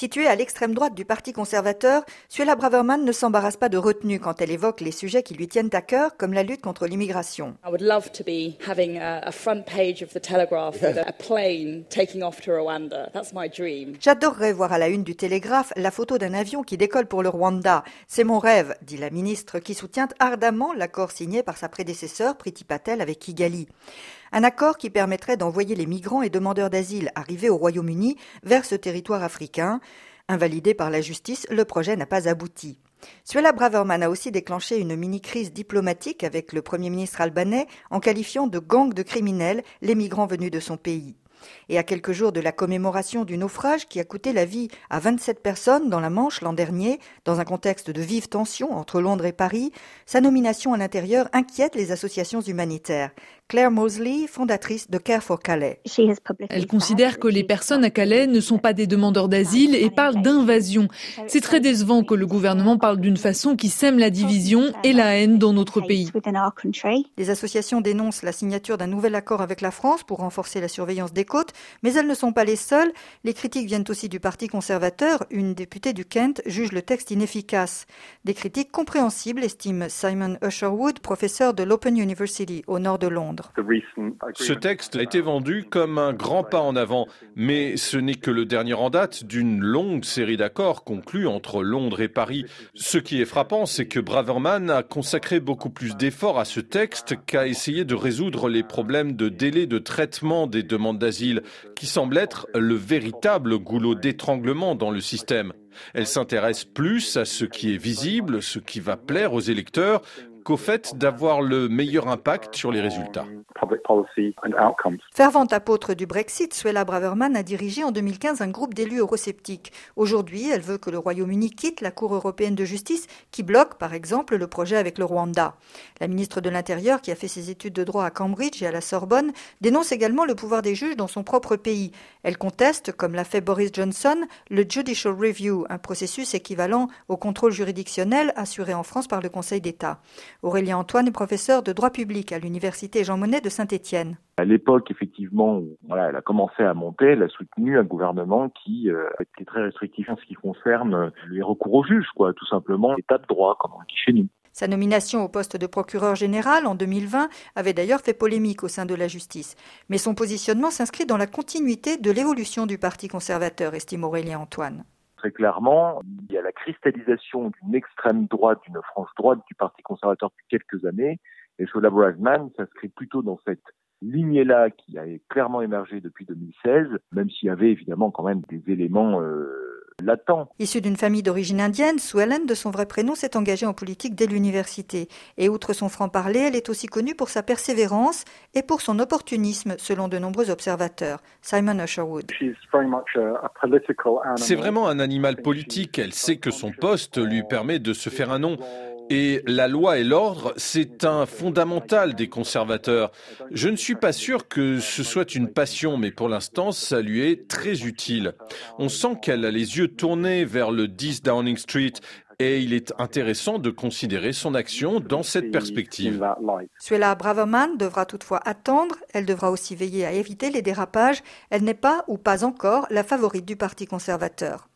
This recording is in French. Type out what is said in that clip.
Située à l'extrême droite du Parti conservateur, Suella Braverman ne s'embarrasse pas de retenue quand elle évoque les sujets qui lui tiennent à cœur, comme la lutte contre l'immigration. J'adorerais voir à la une du Télégraphe la photo d'un avion qui décolle pour le Rwanda. C'est mon rêve, dit la ministre qui soutient ardemment l'accord signé par sa prédécesseur Priti Patel avec Kigali. Un accord qui permettrait d'envoyer les migrants et demandeurs d'asile arrivés au Royaume-Uni vers ce territoire africain. Invalidé par la justice, le projet n'a pas abouti. Suella Braverman a aussi déclenché une mini-crise diplomatique avec le Premier ministre albanais en qualifiant de gang de criminels les migrants venus de son pays. Et à quelques jours de la commémoration du naufrage qui a coûté la vie à 27 personnes dans la Manche l'an dernier, dans un contexte de vive tension entre Londres et Paris, sa nomination à l'intérieur inquiète les associations humanitaires. Claire Mosley, fondatrice de Care for Calais. Elle considère que les personnes à Calais ne sont pas des demandeurs d'asile et parle d'invasion. C'est très décevant que le gouvernement parle d'une façon qui sème la division et la haine dans notre pays. Les associations dénoncent la signature d'un nouvel accord avec la France pour renforcer la surveillance des côtes, mais elles ne sont pas les seules. Les critiques viennent aussi du Parti conservateur. Une députée du Kent juge le texte inefficace. Des critiques compréhensibles, estime Simon Usherwood, professeur de l'Open University au nord de Londres. Ce texte a été vendu comme un grand pas en avant, mais ce n'est que le dernier en date d'une longue série d'accords conclus entre Londres et Paris. Ce qui est frappant, c'est que Braverman a consacré beaucoup plus d'efforts à ce texte qu'à essayer de résoudre les problèmes de délai de traitement des demandes d'asile, qui semble être le véritable goulot d'étranglement dans le système. Elle s'intéresse plus à ce qui est visible, ce qui va plaire aux électeurs, qu'au fait d'avoir le meilleur impact sur les résultats. Fervente apôtre du Brexit, Suella Braverman a dirigé en 2015 un groupe d'élus eurosceptiques. Aujourd'hui, elle veut que le Royaume-Uni quitte la Cour européenne de justice qui bloque, par exemple, le projet avec le Rwanda. La ministre de l'Intérieur, qui a fait ses études de droit à Cambridge et à la Sorbonne, dénonce également le pouvoir des juges dans son propre pays. Elle conteste, comme l'a fait Boris Johnson, le Judicial Review, un processus équivalent au contrôle juridictionnel assuré en France par le Conseil d'État. Aurélien Antoine est professeur de droit public à l'Université Jean Monnet de Saint-Étienne. À l'époque, effectivement, voilà, elle a commencé à monter, elle a soutenu un gouvernement qui euh, était très restrictif en ce qui concerne les recours aux juges, quoi, tout simplement l'état de droit, comme on dit chez nous. Sa nomination au poste de procureur général en 2020 avait d'ailleurs fait polémique au sein de la justice. Mais son positionnement s'inscrit dans la continuité de l'évolution du Parti conservateur, estime Aurélien Antoine. Très clairement, il y a la cristallisation d'une extrême droite, d'une frange droite du Parti conservateur depuis quelques années, et Shola Brasman s'inscrit plutôt dans cette lignée-là qui a clairement émergé depuis 2016, même s'il y avait évidemment quand même des éléments euh, latents. Issue d'une famille d'origine indienne, Sue Ellen, de son vrai prénom, s'est engagée en politique dès l'université. Et outre son franc-parler, elle est aussi connue pour sa persévérance et pour son opportunisme, selon de nombreux observateurs. Simon Usherwood. C'est vraiment un animal politique. Elle sait que son poste lui permet de se faire un nom. Et la loi et l'ordre, c'est un fondamental des conservateurs. Je ne suis pas sûr que ce soit une passion, mais pour l'instant, ça lui est très utile. On sent qu'elle a les yeux tournés vers le 10 Downing Street et il est intéressant de considérer son action dans cette perspective. Suella Braverman devra toutefois attendre, elle devra aussi veiller à éviter les dérapages, elle n'est pas ou pas encore la favorite du Parti conservateur.